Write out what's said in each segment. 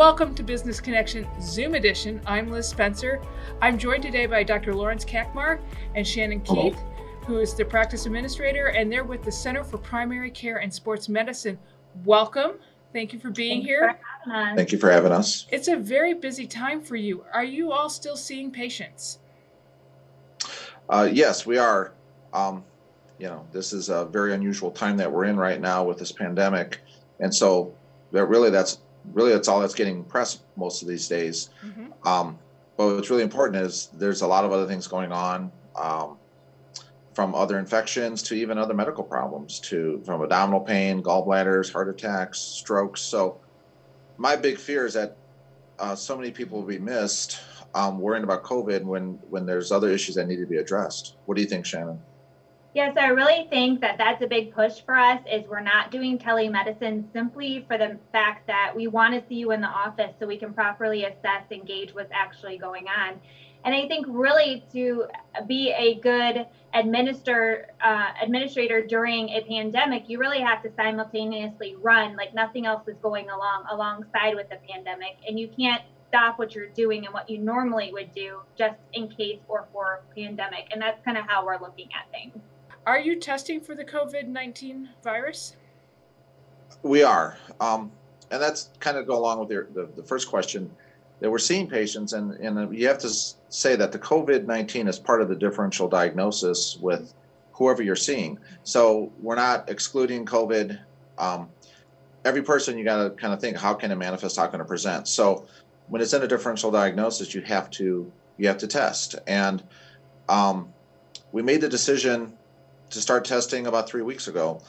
Welcome to Business Connection Zoom Edition. I'm Liz Spencer. I'm joined today by Dr. Lawrence Kakmar and Shannon Keith, who is the practice administrator, and they're with the Center for Primary Care and Sports Medicine. Welcome. Thank you for being here. For Thank you for having us. It's a very busy time for you. Are you all still seeing patients? Uh, yes, we are. Um, you know, this is a very unusual time that we're in right now with this pandemic, and so that really that's really that's all that's getting press most of these days. Mm-hmm. Um, but what's really important is there's a lot of other things going on, um, from other infections to even other medical problems, to from abdominal pain, gallbladders, heart attacks, strokes. So my big fear is that uh, so many people will be missed um, worrying about COVID when when there's other issues that need to be addressed. What do you think, Shannon? Yes, I really think that that's a big push for us is we're not doing telemedicine simply for the fact that we want to see you in the office so we can properly assess and gauge what's actually going on. And I think really to be a good administer uh, administrator during a pandemic, you really have to simultaneously run like nothing else is going along alongside with the pandemic, and you can't stop what you're doing and what you normally would do just in case or for pandemic. And that's kind of how we're looking at things. Are you testing for the COVID 19 virus? We are. Um, and that's kind of go along with your, the, the first question that we're seeing patients, and, and you have to say that the COVID 19 is part of the differential diagnosis with whoever you're seeing. So we're not excluding COVID. Um, every person, you got to kind of think how can it manifest, how can it present. So when it's in a differential diagnosis, you have to you have to test. And um, we made the decision to start testing about three weeks ago.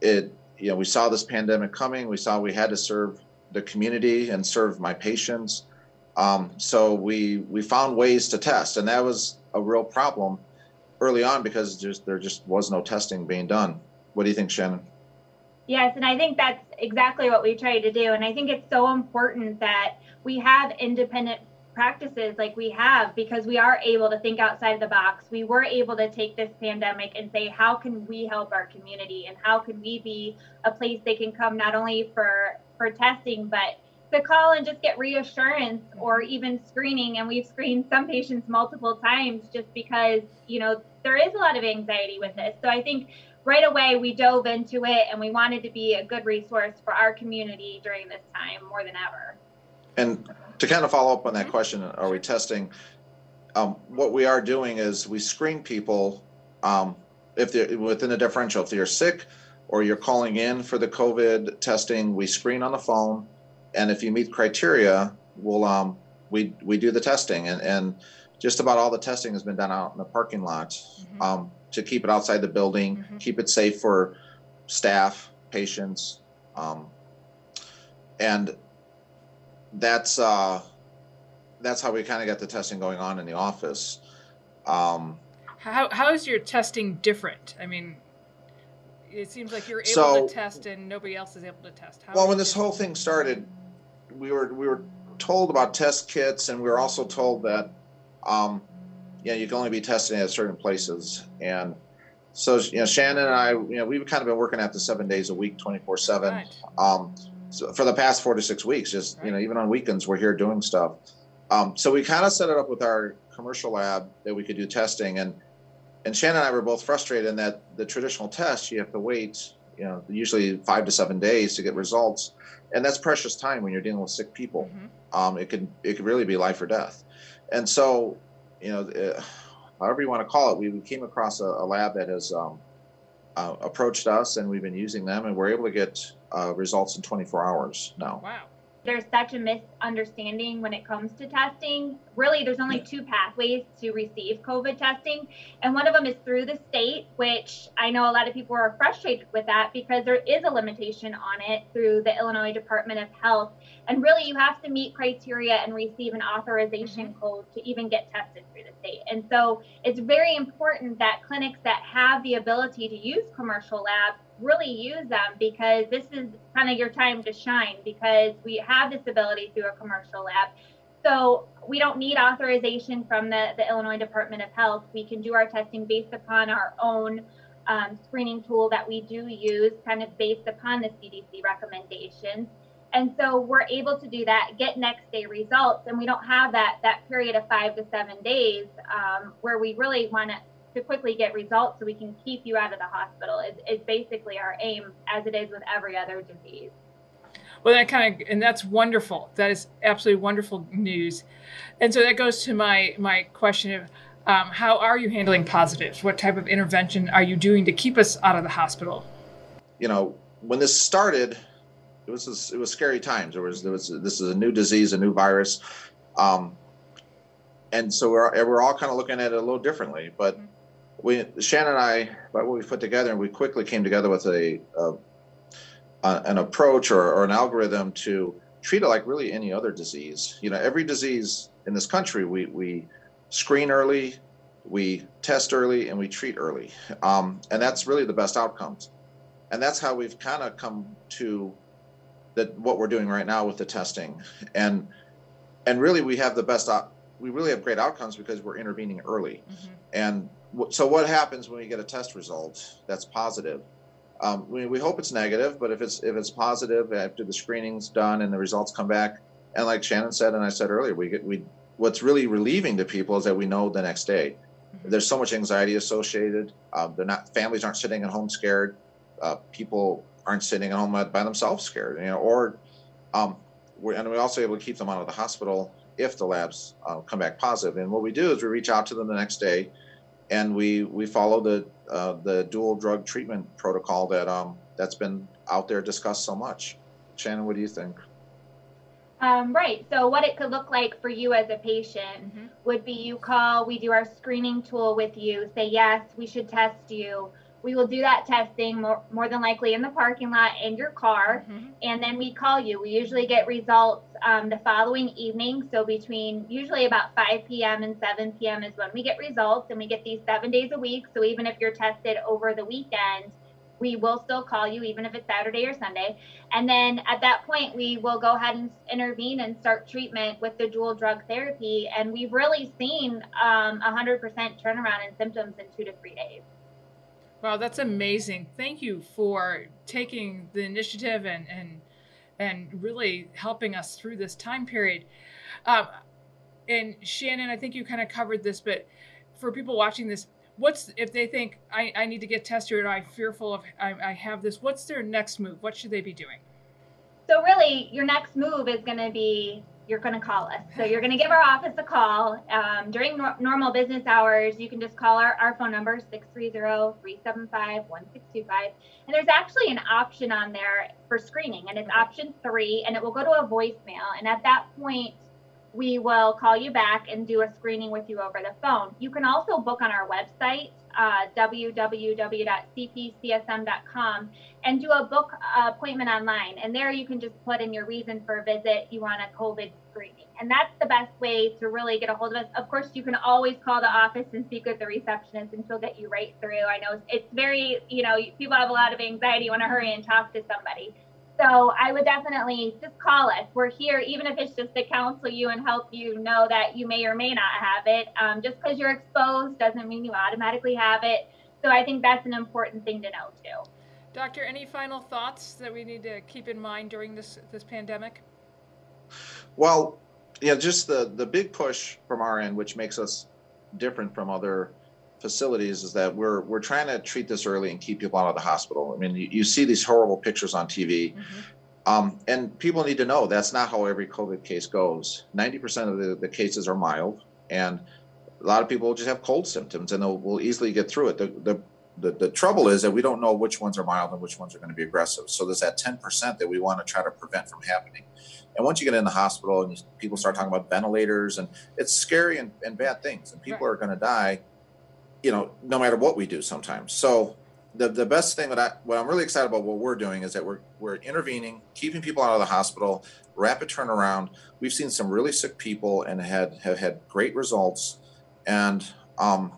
It, you know, we saw this pandemic coming. We saw we had to serve the community and serve my patients. Um, so we we found ways to test, and that was a real problem early on because just, there just was no testing being done. What do you think, Shannon? Yes, and I think that's exactly what we tried to do. And I think it's so important that we have independent practices like we have because we are able to think outside of the box. We were able to take this pandemic and say, how can we help our community? And how can we be a place they can come not only for for testing but to call and just get reassurance or even screening. And we've screened some patients multiple times just because you know there is a lot of anxiety with this. So i think right away we dove into it and we wanted to be a good resource for our community during this time more than ever and to kind of follow up on that question, are we testing? Um, what we are doing is we screen people um, if they're within the differential. If you're sick or you're calling in for the COVID testing, we screen on the phone, and if you meet criteria, we'll um, we we do the testing, and and just about all the testing has been done out in the parking lot mm-hmm. um, to keep it outside the building, mm-hmm. keep it safe for staff, patients, um, and that's uh, that's how we kind of got the testing going on in the office. Um, how how is your testing different? I mean, it seems like you're able so, to test and nobody else is able to test. How well, when this whole thing started, we were we were told about test kits, and we were also told that, um, yeah, you can only be testing at certain places, and so you know, Shannon and I, you know, we've kind of been working at the seven days a week, twenty four seven. So for the past four to six weeks. Just you know, even on weekends, we're here doing stuff. Um, so we kind of set it up with our commercial lab that we could do testing, and and Shannon and I were both frustrated in that the traditional test you have to wait, you know, usually five to seven days to get results, and that's precious time when you're dealing with sick people. Mm-hmm. Um, it could it could really be life or death, and so you know, uh, however you want to call it, we, we came across a, a lab that has um, uh, approached us, and we've been using them, and we're able to get uh, results in 24 hours now. Wow there's such a misunderstanding when it comes to testing. Really, there's only two pathways to receive COVID testing, and one of them is through the state, which I know a lot of people are frustrated with that because there is a limitation on it through the Illinois Department of Health. And really, you have to meet criteria and receive an authorization mm-hmm. code to even get tested through the state. And so it's very important that clinics that have the ability to use commercial labs really use them because this is kind of your time to shine because we have this ability through a commercial lab. So we don't need authorization from the, the Illinois Department of Health. We can do our testing based upon our own um, screening tool that we do use, kind of based upon the CDC recommendations. And so we're able to do that, get next day results, and we don't have that that period of five to seven days um, where we really want to to quickly get results so we can keep you out of the hospital is, is basically our aim as it is with every other disease. Well, that kind of, and that's wonderful. That is absolutely wonderful news. And so that goes to my my question of um, how are you handling positives? What type of intervention are you doing to keep us out of the hospital? You know, when this started, it was it was scary times. There was there was this is a new disease, a new virus, um, and so we're we're all kind of looking at it a little differently. But mm-hmm. We Shannon and I, by what we put together, and we quickly came together with a, a uh, an approach or, or, an algorithm to treat it like really any other disease. You know, every disease in this country, we, we screen early, we test early, and we treat early. Um, and that's really the best outcomes. And that's how we've kind of come to that what we're doing right now with the testing. And and really, we have the best. we really have great outcomes because we're intervening early. Mm-hmm. And so, what happens when we get a test result that's positive? Um, we, we hope it's negative, but if it's if it's positive after the screening's done and the results come back, and like Shannon said and I said earlier, we get we what's really relieving to people is that we know the next day. Mm-hmm. There's so much anxiety associated. Uh, they're not families aren't sitting at home scared. Uh, people aren't sitting at home by themselves scared. You know, or um, we're, and we're also able to keep them out of the hospital if the labs uh, come back positive. And what we do is we reach out to them the next day and we we follow the uh, the dual drug treatment protocol that um that's been out there discussed so much. Shannon, what do you think? Um, right. So, what it could look like for you as a patient mm-hmm. would be you call, we do our screening tool with you, say, yes, we should test you we will do that testing more, more than likely in the parking lot in your car. Mm-hmm. and then we call you. We usually get results um, the following evening. So between usually about 5 p.m and 7 p.m is when we get results and we get these seven days a week. So even if you're tested over the weekend we will still call you even if it's saturday or sunday. And then at that point we will go ahead and intervene and start treatment with the dual drug therapy. And we've really seen um, 100% turnaround in symptoms in two to three days Wow, that's amazing. Thank you for taking the initiative and and and really helping us through this time period. Um, and Shannon, I think you kind of covered this, but for people watching this, what's if they think I, I need to get tested or I'm fearful of I, I have this, what's their next move? What should they be doing? So really, your next move is going to be you're going to call us. So you're going to give our office a call. Um, during no- normal business hours, you can just call our, our phone number, 630-375-1625. And there's actually an option on there for screening, and it's option three, and it will go to a voicemail. And at that point, we will call you back and do a screening with you over the phone. You can also book on our website, uh, www.cpcsm.com, and do a book appointment online. And there you can just put in your reason for a visit. You want a COVID screening. And that's the best way to really get a hold of us. Of course, you can always call the office and speak with the receptionist, and she'll get you right through. I know it's very, you know, people have a lot of anxiety, you want to hurry and talk to somebody. So I would definitely just call us. We're here, even if it's just to counsel you and help you know that you may or may not have it. Um, just because you're exposed doesn't mean you automatically have it. So I think that's an important thing to know too. Doctor, any final thoughts that we need to keep in mind during this this pandemic? Well, yeah, just the the big push from our end, which makes us different from other facilities is that we're we're trying to treat this early and keep people out of the hospital. I mean, you, you see these horrible pictures on TV, mm-hmm. um, and people need to know that's not how every COVID case goes. Ninety percent of the, the cases are mild, and a lot of people just have cold symptoms, and they'll will easily get through it. The, the the, the trouble is that we don't know which ones are mild and which ones are going to be aggressive. So there's that 10% that we want to try to prevent from happening. And once you get in the hospital and people start talking about ventilators, and it's scary and, and bad things, and people right. are going to die you know, no matter what we do sometimes. So the, the best thing that I, what I'm really excited about what we're doing is that we're, we're intervening, keeping people out of the hospital, rapid turnaround. We've seen some really sick people and had, have had great results. And, um,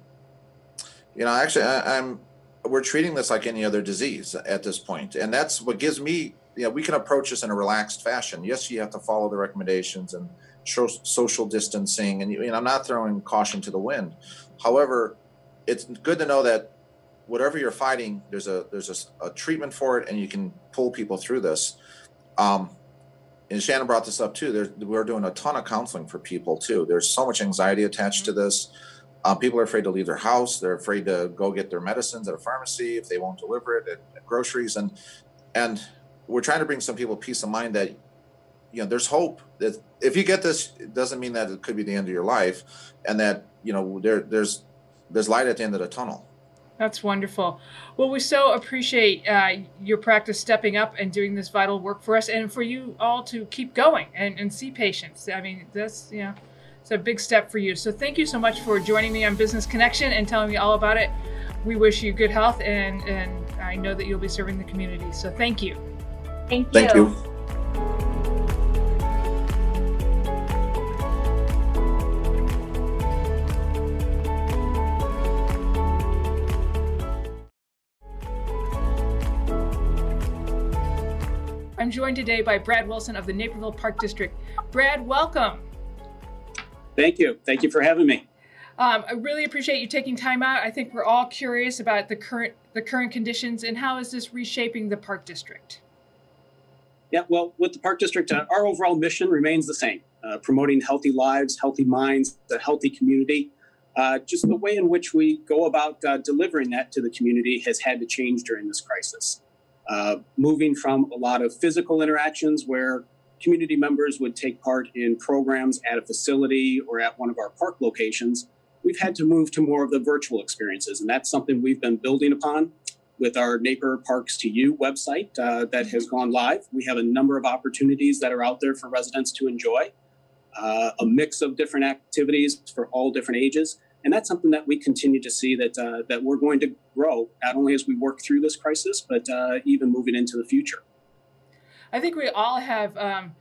you know, actually I, I'm, we're treating this like any other disease at this point. And that's what gives me, you know, we can approach this in a relaxed fashion. Yes, you have to follow the recommendations and social distancing. And, you know, I'm not throwing caution to the wind. However, it's good to know that whatever you're fighting, there's a there's a, a treatment for it, and you can pull people through this. Um, and Shannon brought this up too. There, we're doing a ton of counseling for people too. There's so much anxiety attached to this. Um, people are afraid to leave their house. They're afraid to go get their medicines at a pharmacy if they won't deliver it at, at groceries, and and we're trying to bring some people peace of mind that you know there's hope that if you get this, it doesn't mean that it could be the end of your life, and that you know there there's there's light at the end of the tunnel. That's wonderful. Well, we so appreciate uh, your practice stepping up and doing this vital work for us, and for you all to keep going and, and see patients. I mean, that's you know, it's a big step for you. So thank you so much for joining me on Business Connection and telling me all about it. We wish you good health, and and I know that you'll be serving the community. So thank you. Thank you. Thank you. Joined today by Brad Wilson of the Naperville Park District. Brad, welcome. Thank you. Thank you for having me. Um, I really appreciate you taking time out. I think we're all curious about the current the current conditions and how is this reshaping the park district. Yeah, well, with the park district, uh, our overall mission remains the same: uh, promoting healthy lives, healthy minds, a healthy community. Uh, just the way in which we go about uh, delivering that to the community has had to change during this crisis. Uh, moving from a lot of physical interactions where community members would take part in programs at a facility or at one of our park locations, we've had to move to more of the virtual experiences. And that's something we've been building upon with our Napier Parks to You website uh, that has gone live. We have a number of opportunities that are out there for residents to enjoy, uh, a mix of different activities for all different ages and that's something that we continue to see that uh, that we're going to grow not only as we work through this crisis, but uh, even moving into the future. I think we all have um,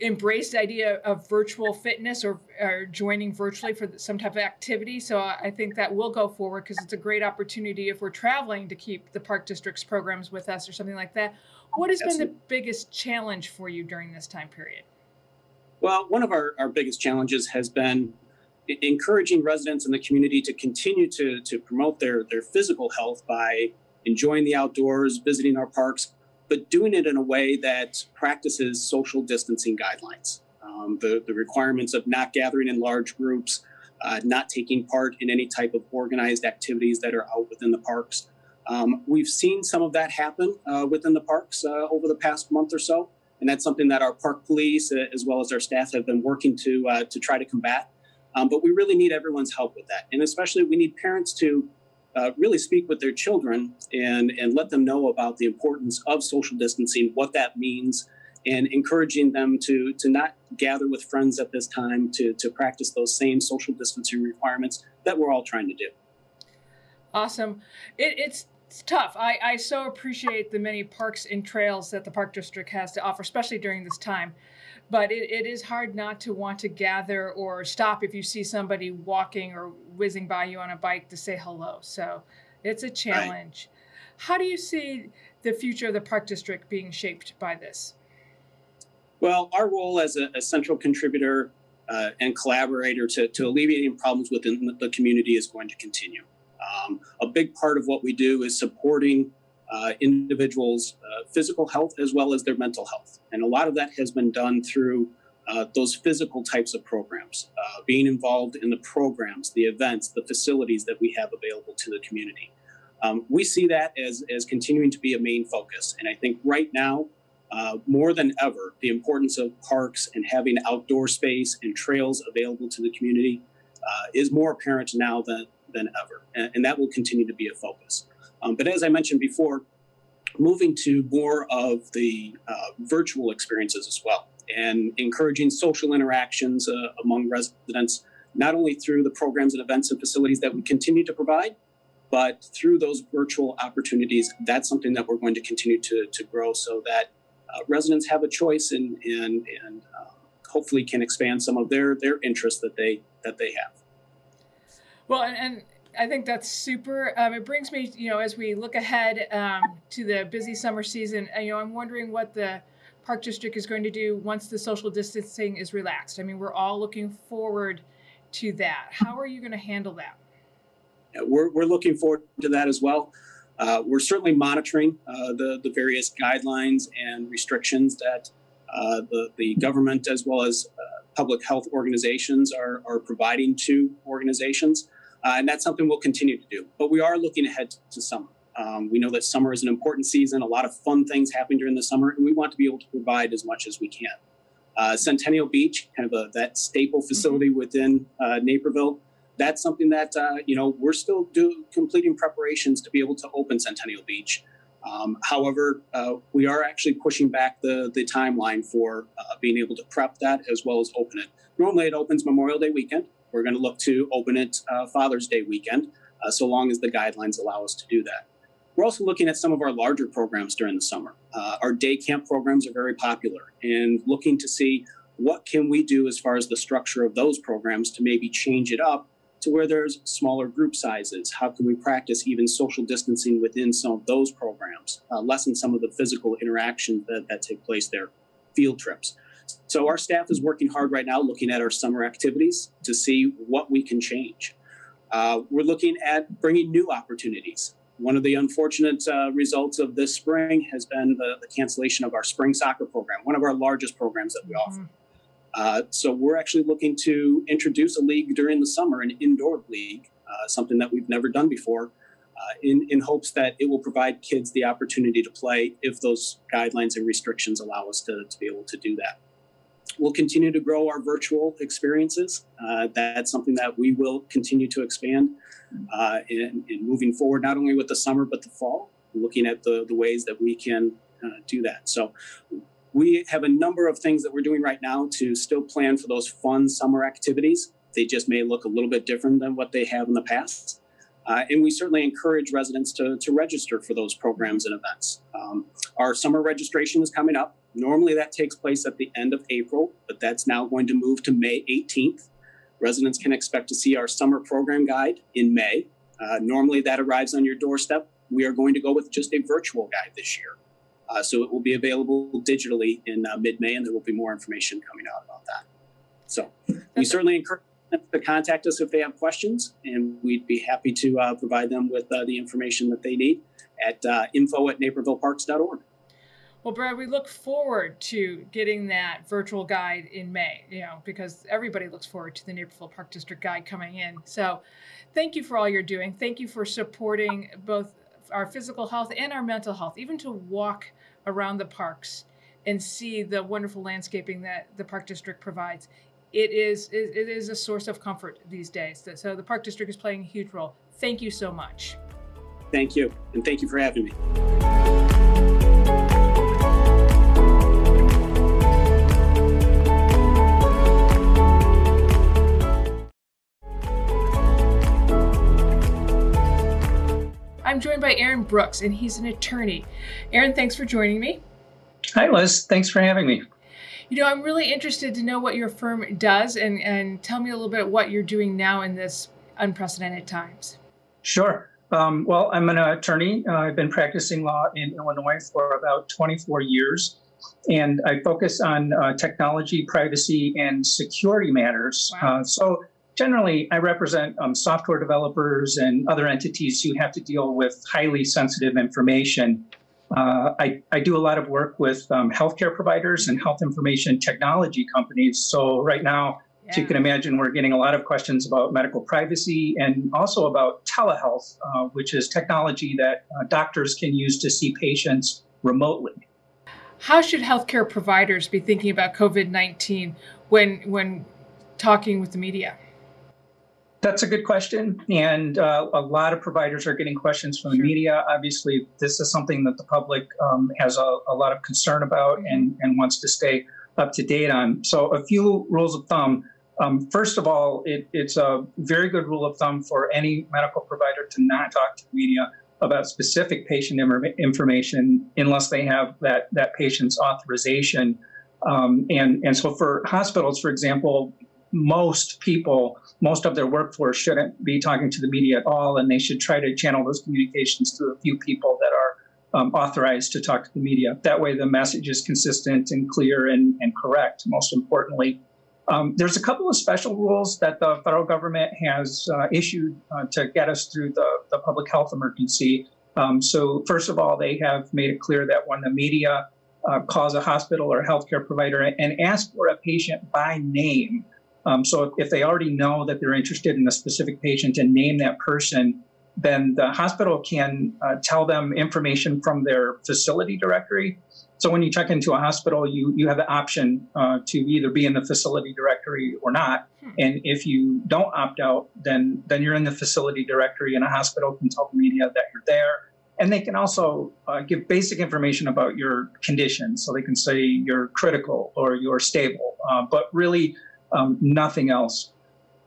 embraced the idea of virtual fitness or, or joining virtually for some type of activity. So I think that will go forward because it's a great opportunity if we're traveling to keep the park district's programs with us or something like that. What has Absolutely. been the biggest challenge for you during this time period? Well, one of our, our biggest challenges has been encouraging residents in the community to continue to, to promote their, their physical health by enjoying the outdoors, visiting our parks, but doing it in a way that practices social distancing guidelines. Um, the, the requirements of not gathering in large groups, uh, not taking part in any type of organized activities that are out within the parks. Um, we've seen some of that happen uh, within the parks uh, over the past month or so, and that's something that our park police, uh, as well as our staff, have been working to uh, to try to combat. Um, but we really need everyone's help with that. And especially we need parents to uh, really speak with their children and, and let them know about the importance of social distancing, what that means, and encouraging them to, to not gather with friends at this time to, to practice those same social distancing requirements that we're all trying to do. Awesome. It, it's it's tough. I, I so appreciate the many parks and trails that the Park District has to offer, especially during this time but it, it is hard not to want to gather or stop if you see somebody walking or whizzing by you on a bike to say hello. So it's a challenge. Right. How do you see the future of the park district being shaped by this? Well, our role as a, a central contributor uh, and collaborator to, to alleviating problems within the community is going to continue. Um, a big part of what we do is supporting uh, individuals' uh, physical health as well as their mental health. And a lot of that has been done through uh, those physical types of programs, uh, being involved in the programs, the events, the facilities that we have available to the community. Um, we see that as, as continuing to be a main focus. And I think right now, uh, more than ever, the importance of parks and having outdoor space and trails available to the community uh, is more apparent now than, than ever. And, and that will continue to be a focus. Um, but as I mentioned before, moving to more of the uh, virtual experiences as well and encouraging social interactions uh, among residents, not only through the programs and events and facilities that we continue to provide, but through those virtual opportunities, that's something that we're going to continue to, to grow so that uh, residents have a choice and, and, and uh, hopefully can expand some of their, their interests that they, that they have. Well, and, and I think that's super. Um, it brings me, you know, as we look ahead um, to the busy summer season, you know, I'm wondering what the Park District is going to do once the social distancing is relaxed. I mean, we're all looking forward to that. How are you going to handle that? We're, we're looking forward to that as well. Uh, we're certainly monitoring uh, the, the various guidelines and restrictions that uh, the, the government as well as uh, public health organizations are, are providing to organizations. Uh, and that's something we'll continue to do. But we are looking ahead to summer. Um, we know that summer is an important season, a lot of fun things happen during the summer, and we want to be able to provide as much as we can. Uh, Centennial Beach, kind of a, that staple facility mm-hmm. within uh, Naperville, that's something that uh, you know we're still do, completing preparations to be able to open Centennial Beach. Um, however, uh, we are actually pushing back the the timeline for uh, being able to prep that as well as open it. Normally, it opens Memorial Day weekend. We're going to look to open it uh, Father's Day weekend, uh, so long as the guidelines allow us to do that. We're also looking at some of our larger programs during the summer. Uh, our day camp programs are very popular, and looking to see what can we do as far as the structure of those programs to maybe change it up to where there's smaller group sizes? How can we practice even social distancing within some of those programs, uh, lessen some of the physical interactions that, that take place there, field trips? So, our staff is working hard right now looking at our summer activities to see what we can change. Uh, we're looking at bringing new opportunities. One of the unfortunate uh, results of this spring has been the, the, cancellation of our spring soccer program, one of our largest programs that we offer. Mm-hmm. Uh, so we're actually looking to introduce a league during the summer, an indoor league, uh, something that we've never done before, uh, in, in hopes that it will provide kids the opportunity to play if those guidelines and restrictions allow us to, to be able to do that. We'll continue to grow our virtual experiences. Uh, that's something that we will continue to expand uh, in, in, moving forward, not only with the summer, but the fall, looking at the, the ways that we can uh, do that. So we have a number of things that we're doing right now to still plan for those fun summer activities. They just may look a little bit different than what they have in the past. Uh, and we certainly encourage residents to, to register for those programs and events. Um, our summer registration is coming up. Normally that takes place at the end of April, but that's now going to move to May 18th. Residents can expect to see our summer program guide in May. Uh, normally that arrives on your doorstep. We are going to go with just a virtual guide this year. Uh, so it will be available digitally in uh, mid-May, and there will be more information coming out about that. So we certainly encourage them to contact us if they have questions, and we'd be happy to uh, provide them with uh, the information that they need at uh, info at napervilleparks.org. Well, Brad, we look forward to getting that virtual guide in May, you know, because everybody looks forward to the Naperville Park District guide coming in. So thank you for all you're doing. Thank you for supporting both our physical health and our mental health, even to walk around the parks and see the wonderful landscaping that the park district provides. It is it is a source of comfort these days. So the park district is playing a huge role. Thank you so much. Thank you, and thank you for having me. I'm joined by Aaron Brooks, and he's an attorney. Aaron, thanks for joining me. Hi, Liz. Thanks for having me. You know, I'm really interested to know what your firm does and, and tell me a little bit what you're doing now in this unprecedented times. Sure. Um, well, I'm an attorney. Uh, I've been practicing law in Illinois for about 24 years, and I focus on uh, technology, privacy, and security matters. Wow. Uh, so generally, I represent um, software developers and other entities who have to deal with highly sensitive information. Uh, I, I, do a lot of work with um, healthcare providers and health information technology companies. So, right now, yeah. as you can imagine, we're getting a lot of questions about medical privacy and also about telehealth, uh, which is technology that uh, doctors can use to see patients remotely. How should healthcare providers be thinking about COVID 19 when, when talking with the media? That's a good question. And uh, a lot of providers are getting questions from the media. Obviously, this is something that the public um, has a, a, lot of concern about mm-hmm. and, and wants to stay up to date on. So, a few rules of thumb. Um, first of all, it, it's a very good rule of thumb for any medical provider to not talk to the media about specific patient information unless they have that, that patient's authorization. Um, and, and so, for hospitals, for example, most people, most of their workforce shouldn't be talking to the media at all, and they should try to channel those communications through a few people that are um, authorized to talk to the media. That way, the message is consistent and clear and, and correct, most importantly. Um, there's a couple of special rules that the federal government has uh, issued uh, to get us through the, the public health emergency. Um, so, first of all, they have made it clear that when the media uh, calls a hospital or a healthcare provider and asks for a patient by name. Um, so if they already know that they're interested in a specific patient and name that person, then the hospital can uh, tell them information from their facility directory. So when you check into a hospital, you you have the option uh, to either be in the facility directory or not. Hmm. And if you don't opt out, then then you're in the facility directory, and a hospital can tell the media that you're there. And they can also uh, give basic information about your condition. So they can say you're critical or you're stable, uh, but really um, nothing else.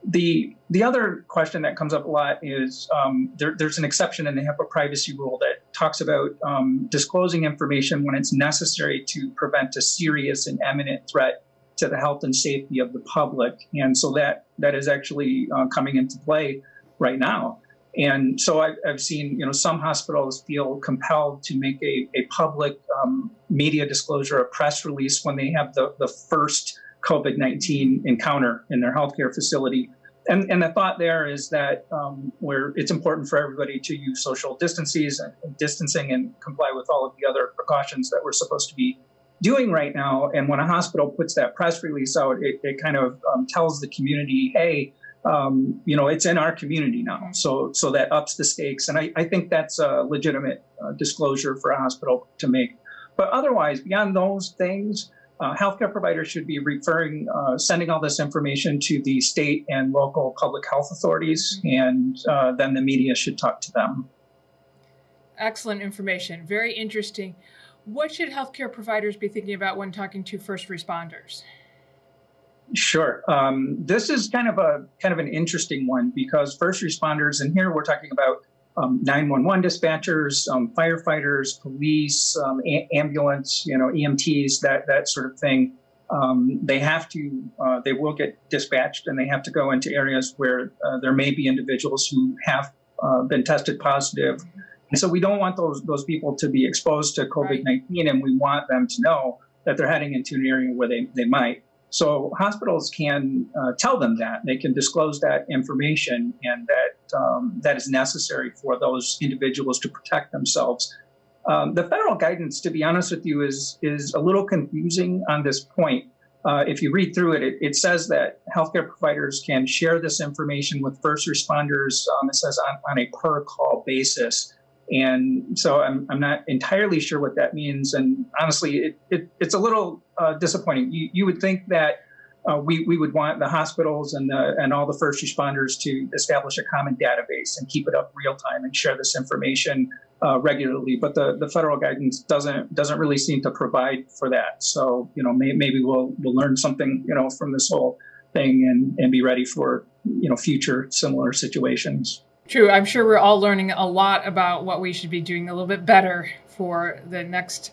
The the other question that comes up a lot is um, there, there's an exception in the HIPAA privacy rule that talks about um, disclosing information when it's necessary to prevent a serious and imminent threat to the health and safety of the public, and so that that is actually uh, coming into play right now. And so I, have seen, you know, some hospitals feel compelled to make a, a public um, media disclosure, a press release when they have the, the first COVID 19 encounter in their healthcare facility. And, and the thought there is that um, where it's important for everybody to use social distances and distancing and comply with all of the other precautions that we're supposed to be doing right now. And when a hospital puts that press release out, it, it kind of um, tells the community, hey, um, you know, it's in our community now. So, so that ups the stakes. And I, I think that's a legitimate uh, disclosure for a hospital to make. But otherwise, beyond those things, uh, healthcare providers should be referring, uh, sending all this information to the state and local public health authorities, mm-hmm. and uh, then the media should talk to them. Excellent information. Very interesting. What should healthcare providers be thinking about when talking to first responders? Sure. Um, this is kind of a kind of an interesting one because first responders, and here we're talking about um, 911 dispatchers, um, firefighters, police, um, a- ambulance, you know, EMTs, that that sort of thing. Um, they have to, uh, they will get dispatched, and they have to go into areas where uh, there may be individuals who have uh, been tested positive. And so we don't want those those people to be exposed to COVID 19, and we want them to know that they're heading into an area where they, they might. So hospitals can uh, tell them that they can disclose that information, and that um, that is necessary for those individuals to protect themselves. Um, the federal guidance, to be honest with you, is is a little confusing on this point. Uh, if you read through it, it, it, says that healthcare providers can share this information with first responders. Um, it says on, on a per call basis. And so I'm, I'm not entirely sure what that means. And honestly, it, it it's a little uh, disappointing. You, you would think that uh, we, we would want the hospitals and, the, and all the first responders to establish a common database and keep it up real time and share this information uh, regularly. But the, the federal guidance doesn't doesn't really seem to provide for that. So you know may, maybe we'll we'll learn something you know from this whole thing and, and be ready for you know future similar situations. True. I'm sure we're all learning a lot about what we should be doing a little bit better for the next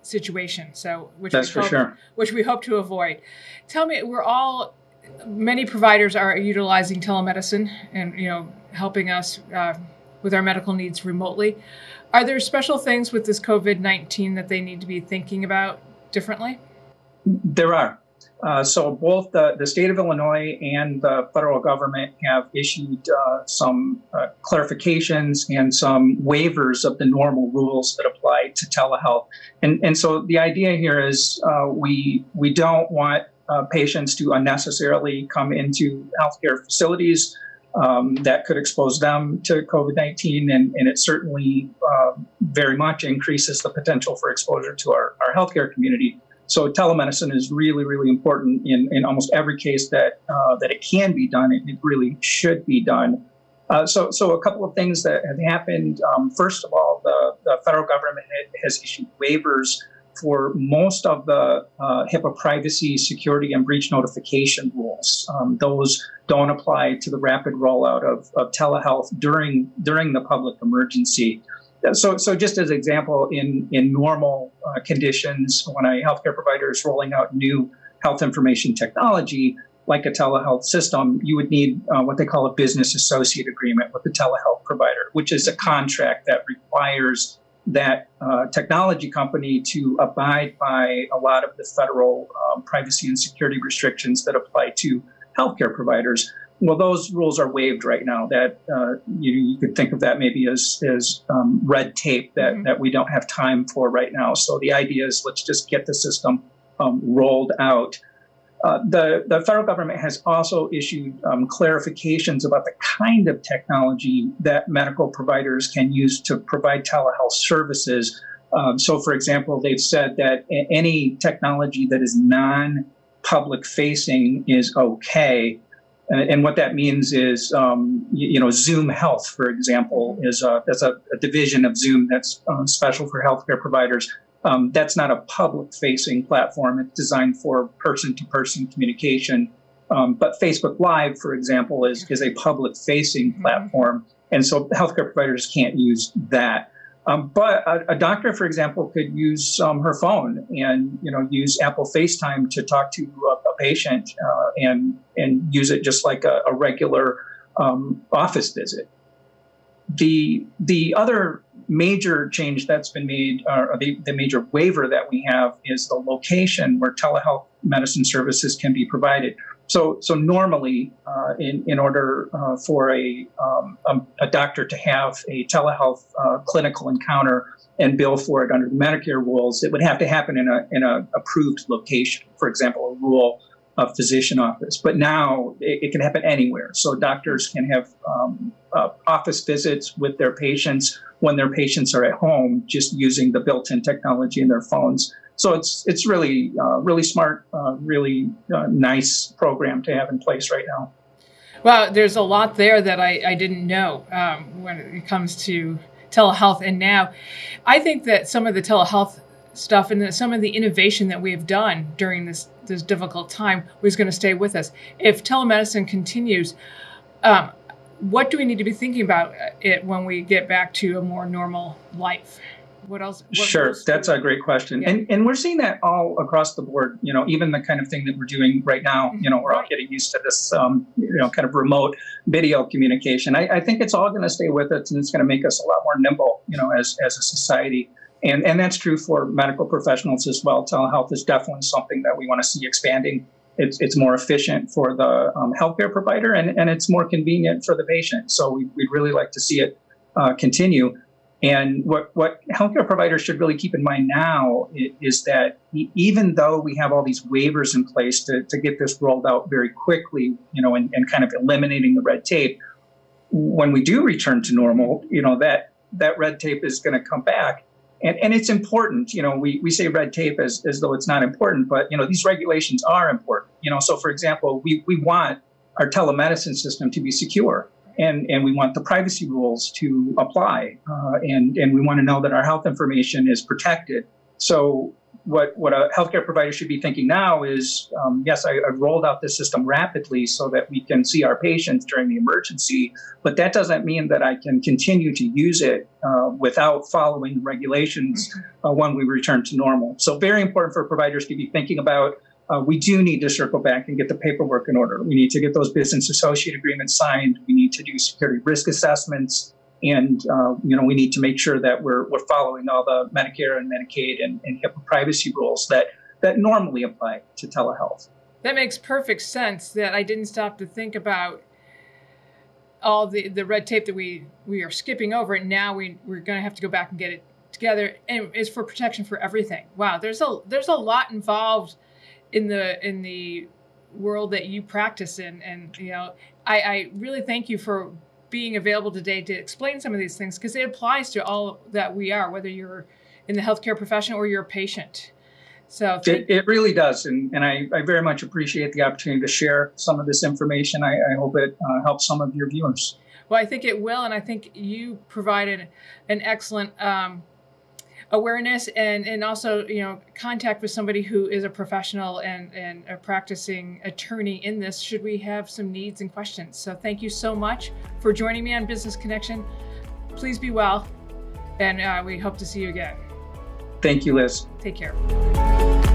situation. So, which that's for hope, sure. Which we hope to avoid. Tell me, we're all many providers are utilizing telemedicine and you know helping us uh, with our medical needs remotely. Are there special things with this COVID nineteen that they need to be thinking about differently? There are. Uh, so both the, the state of Illinois and the federal government have issued uh, some uh, clarifications and some waivers of the normal rules that apply to telehealth. And, and so the idea here is uh, we, we don't want uh, patients to unnecessarily come into healthcare facilities um, that could expose them to COVID 19. And, and, it certainly very much increases the potential for exposure to our, our healthcare community. So telemedicine is really, really important in, in almost every case that uh, that it can be done. It, it really should be done. Uh, so, so a couple of things that have happened. Um, first of all, the, the federal government has issued waivers for most of the uh, HIPAA privacy, security, and breach notification rules. Um, those don't apply to the rapid rollout of, of telehealth during during the public emergency so, so just as an example, in in normal uh, conditions, when a healthcare provider is rolling out new health information technology, like a telehealth system, you would need uh, what they call a business associate agreement with the telehealth provider, which is a contract that requires that uh, technology company to abide by a lot of the federal um, privacy and security restrictions that apply to healthcare providers. Well, those rules are waived right now. That uh, you, you, could think of that maybe as as um, red tape that mm-hmm. that we don't have time for right now. So the idea is let's just get the system um, rolled out. Uh, the, the federal government has also issued um, clarifications about the kind of technology that medical providers can use to provide telehealth services. Um, so, for example, they've said that any technology that is non public facing is okay. And, what that means is, um, you, know, Zoom Health, for example, is a, that's a, a division of Zoom that's uh, special for healthcare providers. Um, that's not a public facing platform. It's designed for person to person communication. Um, but Facebook Live, for example, is, is a public facing mm-hmm. platform. And so healthcare providers can't use that. Um, but a, a, doctor, for example, could use um, her phone and you know use Apple FaceTime to talk to a, a patient uh, and and use it just like a, a regular um, office visit. The the other major change that's been made, uh, or the, the major waiver that we have, is the location where telehealth medicine services can be provided. So, so normally, uh, in in order uh, for a, um, a, doctor to have a telehealth uh, clinical encounter and bill for it under the Medicare rules, it would have to happen in a in a approved location. For example, a rural uh, physician office. But now it, it, can happen anywhere. So doctors can have um, uh, office visits with their patients when their patients are at home, just using the built-in technology in their phones. So it's it's really uh, really smart, uh, really uh, nice program to have in place right now. Well, there's a lot there that I, I didn't know um, when it comes to telehealth, and now I think that some of the telehealth stuff and some of the innovation that we have done during this this difficult time was going to stay with us. If telemedicine continues, um, what do we need to be thinking about it when we get back to a more normal life? what else what sure that's a great question yeah. and and we're seeing that all across the board you know even the kind of thing that we're doing right now you know we're all getting used to this um, you know kind of remote video communication i, I think it's all going to stay with us and it's going to make us a lot more nimble you know as as a society and and that's true for medical professionals as well. Telehealth is definitely something that we want to see expanding. It's, it's more efficient for the um, healthcare provider and, and it's more convenient for the patient. So we, we'd really like to see it uh, continue. And what, what healthcare providers should really keep in mind now is that even though we have all these waivers in place to, to get this rolled out very quickly, you know, and, and kind of eliminating the red tape, when we do return to normal, you know, that, that red tape is going to come back. And, and it's important, you know, we, we say red tape as, as though it's not important, but, you know, these regulations are important. You know, so for example, we, we want our telemedicine system to be secure and, and we want the privacy rules to apply. Uh, and, and we want to know that our health information is protected. So what, what a healthcare provider should be thinking now is, um, yes, I, have rolled out this system rapidly so that we can see our patients during the emergency, but that doesn't mean that I can continue to use it uh, without following regulations uh, when we return to normal. So very important for providers to be thinking about uh, we do need to circle back and get the paperwork in order. We need to get those business associate agreements signed. We need to do security risk assessments, and uh, you know we need to make sure that we're we're following all the Medicare and Medicaid and, and HIPAA privacy rules that that normally apply to telehealth. That makes perfect sense. That I didn't stop to think about all the, the red tape that we we are skipping over, and now we we're going to have to go back and get it together. And it's for protection for everything. Wow, there's a there's a lot involved in the in the world that you practice in and you know I, I really thank you for being available today to explain some of these things because it applies to all that we are whether you're in the healthcare profession or you're a patient. So it, it, really does and, and I, I, very much appreciate the opportunity to share some of this information. I, I hope it uh, helps some of your viewers. Well i think it will and i think you provided an excellent um, awareness and and also you know contact with somebody who is a professional and and a practicing attorney in this should we have some needs and questions. So thank you so much for joining me on business connection. Please be well and uh, we hope to see you again. Thank you liz. Take care